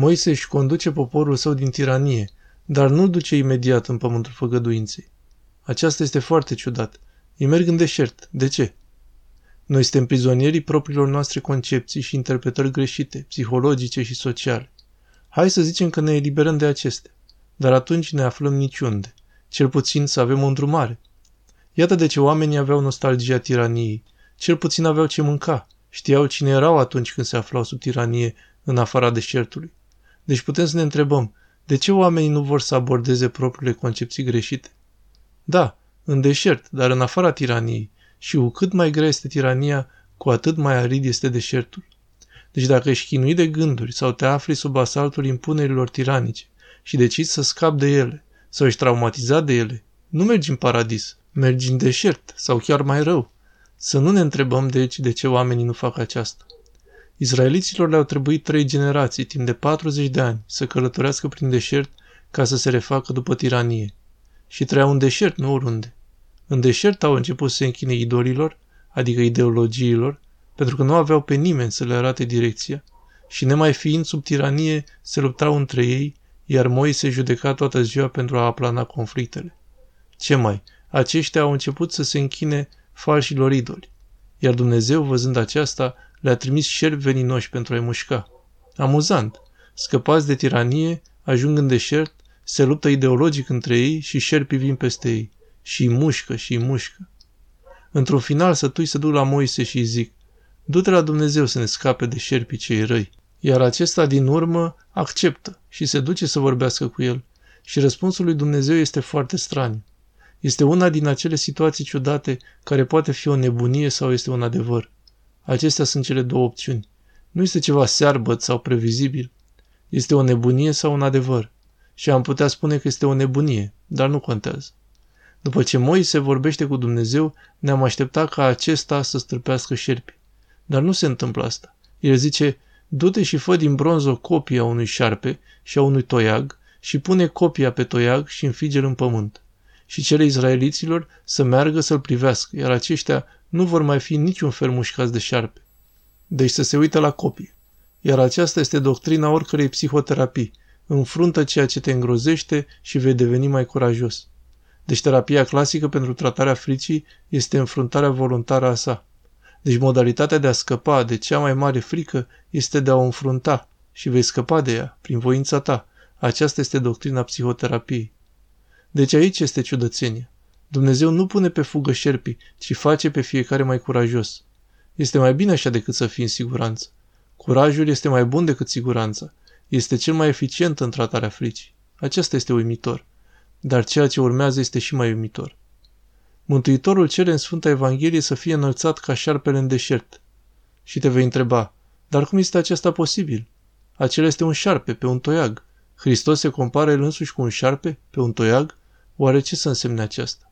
Moise își conduce poporul său din tiranie, dar nu-l duce imediat în pământul făgăduinței. Aceasta este foarte ciudat. Ei merg în deșert. De ce? Noi suntem prizonierii propriilor noastre concepții și interpretări greșite, psihologice și sociale. Hai să zicem că ne eliberăm de acestea, dar atunci ne aflăm niciunde. Cel puțin să avem o îndrumare. Iată de ce oamenii aveau nostalgia tiraniei. Cel puțin aveau ce mânca. Știau cine erau atunci când se aflau sub tiranie în afara deșertului. Deci putem să ne întrebăm, de ce oamenii nu vor să abordeze propriile concepții greșite? Da, în deșert, dar în afara tiraniei. Și cu cât mai grea este tirania, cu atât mai arid este deșertul. Deci dacă ești chinuit de gânduri sau te afli sub asaltul impunerilor tiranice și decizi să scapi de ele sau ești traumatizat de ele, nu mergi în paradis, mergi în deșert sau chiar mai rău. Să nu ne întrebăm deci de ce oamenii nu fac aceasta. Israeliților le-au trebuit trei generații, timp de 40 de ani, să călătorească prin deșert ca să se refacă după tiranie. Și trăiau în deșert, nu oriunde. În deșert au început să se închine idolilor, adică ideologiilor, pentru că nu aveau pe nimeni să le arate direcția și nemai fiind sub tiranie, se luptau între ei, iar Moise judeca toată ziua pentru a aplana conflictele. Ce mai? Aceștia au început să se închine falșilor idoli, iar Dumnezeu, văzând aceasta, le-a trimis șerpi veninoși pentru a-i mușca. Amuzant! Scăpați de tiranie, ajung în deșert, se luptă ideologic între ei și șerpii vin peste ei. Și îi mușcă și îi mușcă. Într-un final sătui se duc la Moise și îi zic, du-te la Dumnezeu să ne scape de șerpii cei răi. Iar acesta din urmă acceptă și se duce să vorbească cu el. Și răspunsul lui Dumnezeu este foarte straniu. Este una din acele situații ciudate care poate fi o nebunie sau este un adevăr. Acestea sunt cele două opțiuni. Nu este ceva searbăt sau previzibil. Este o nebunie sau un adevăr. Și am putea spune că este o nebunie, dar nu contează. După ce Moise vorbește cu Dumnezeu, ne-am așteptat ca acesta să străpească șerpi. Dar nu se întâmplă asta. El zice, du-te și fă din bronz o copie a unui șarpe și a unui toiag și pune copia pe toiag și înfige în pământ. Și cele izraeliților să meargă să-l privească, iar aceștia nu vor mai fi niciun fel mușcați de șarpe. Deci să se uită la copie. Iar aceasta este doctrina oricărei psihoterapii. Înfruntă ceea ce te îngrozește și vei deveni mai curajos. Deci terapia clasică pentru tratarea fricii este înfruntarea voluntară a sa. Deci modalitatea de a scăpa de cea mai mare frică este de a o înfrunta și vei scăpa de ea, prin voința ta. Aceasta este doctrina psihoterapiei. Deci aici este ciudățenia. Dumnezeu nu pune pe fugă șerpii, ci face pe fiecare mai curajos. Este mai bine așa decât să fii în siguranță. Curajul este mai bun decât siguranța. Este cel mai eficient în tratarea fricii. Aceasta este uimitor. Dar ceea ce urmează este și mai uimitor. Mântuitorul cere în Sfânta Evanghelie să fie înălțat ca șarpele în deșert. Și te vei întreba, dar cum este acesta posibil? Acela este un șarpe pe un toiag. Hristos se compară el însuși cu un șarpe pe un toiag? Oare ce să însemne aceasta?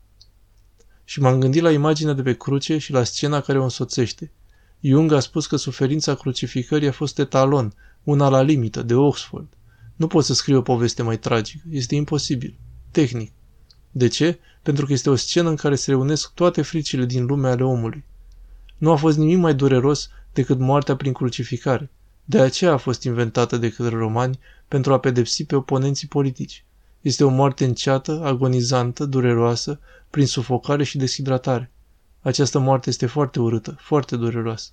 Și m-am gândit la imaginea de pe cruce și la scena care o însoțește. Jung a spus că suferința crucificării a fost etalon, una la limită, de Oxford. Nu pot să scriu o poveste mai tragică. Este imposibil tehnic. De ce? Pentru că este o scenă în care se reunesc toate fricile din lumea ale omului. Nu a fost nimic mai dureros decât moartea prin crucificare. De aceea a fost inventată de către romani pentru a pedepsi pe oponenții politici. Este o moarte înceată, agonizantă, dureroasă, prin sufocare și deshidratare. Această moarte este foarte urâtă, foarte dureroasă.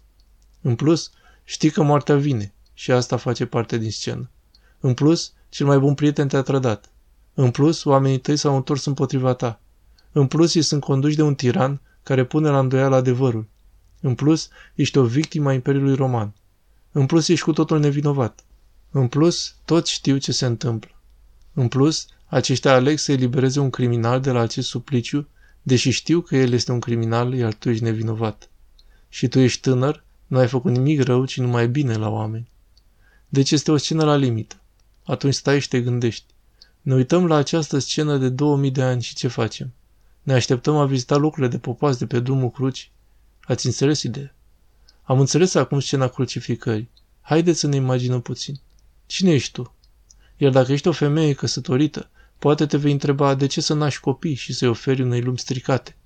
În plus, știi că moartea vine și asta face parte din scenă. În plus, cel mai bun prieten te-a trădat. În plus, oamenii tăi s-au întors împotriva ta. În plus, ei sunt conduși de un tiran care pune la îndoială adevărul. În plus, ești o victimă a Imperiului Roman. În plus, ești cu totul nevinovat. În plus, toți știu ce se întâmplă. În plus, aceștia aleg să elibereze un criminal de la acest supliciu, deși știu că el este un criminal, iar tu ești nevinovat. Și tu ești tânăr, nu ai făcut nimic rău, ci numai bine la oameni. Deci este o scenă la limită. Atunci stai și te gândești. Ne uităm la această scenă de 2000 de ani și ce facem? Ne așteptăm a vizita locurile de popați de pe drumul cruci. Ați înțeles ideea? Am înțeles acum scena crucificării. Haideți să ne imaginăm puțin. Cine ești tu? Iar dacă ești o femeie căsătorită, poate te vei întreba de ce să naști copii și să-i oferi unei lumi stricate.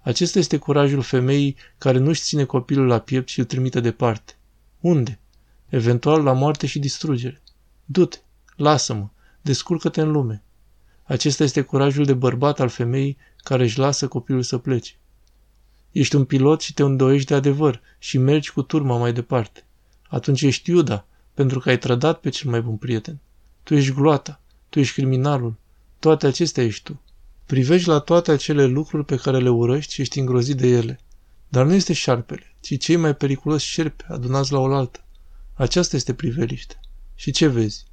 Acesta este curajul femeii care nu-și ține copilul la piept și îl trimite departe. Unde? Eventual la moarte și distrugere. Du-te, lasă-mă, descurcă-te în lume. Acesta este curajul de bărbat al femeii care își lasă copilul să plece. Ești un pilot și te îndoiești de adevăr și mergi cu turma mai departe. Atunci ești Iuda, pentru că ai trădat pe cel mai bun prieten. Tu ești gloata, tu ești criminalul, toate acestea ești tu. Privești la toate acele lucruri pe care le urăști și ești îngrozit de ele. Dar nu este șarpele, ci cei mai periculoși șerpi adunați la oaltă. Aceasta este priveliște. Și ce vezi?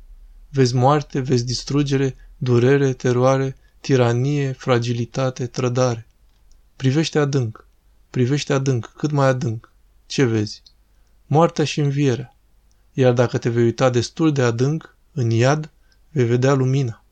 Vezi moarte, vezi distrugere, durere, teroare, tiranie, fragilitate, trădare. Privește adânc. Privește adânc, cât mai adânc. Ce vezi? Moartea și învierea. Iar dacă te vei uita destul de adânc, în iad, vei vedea lumina.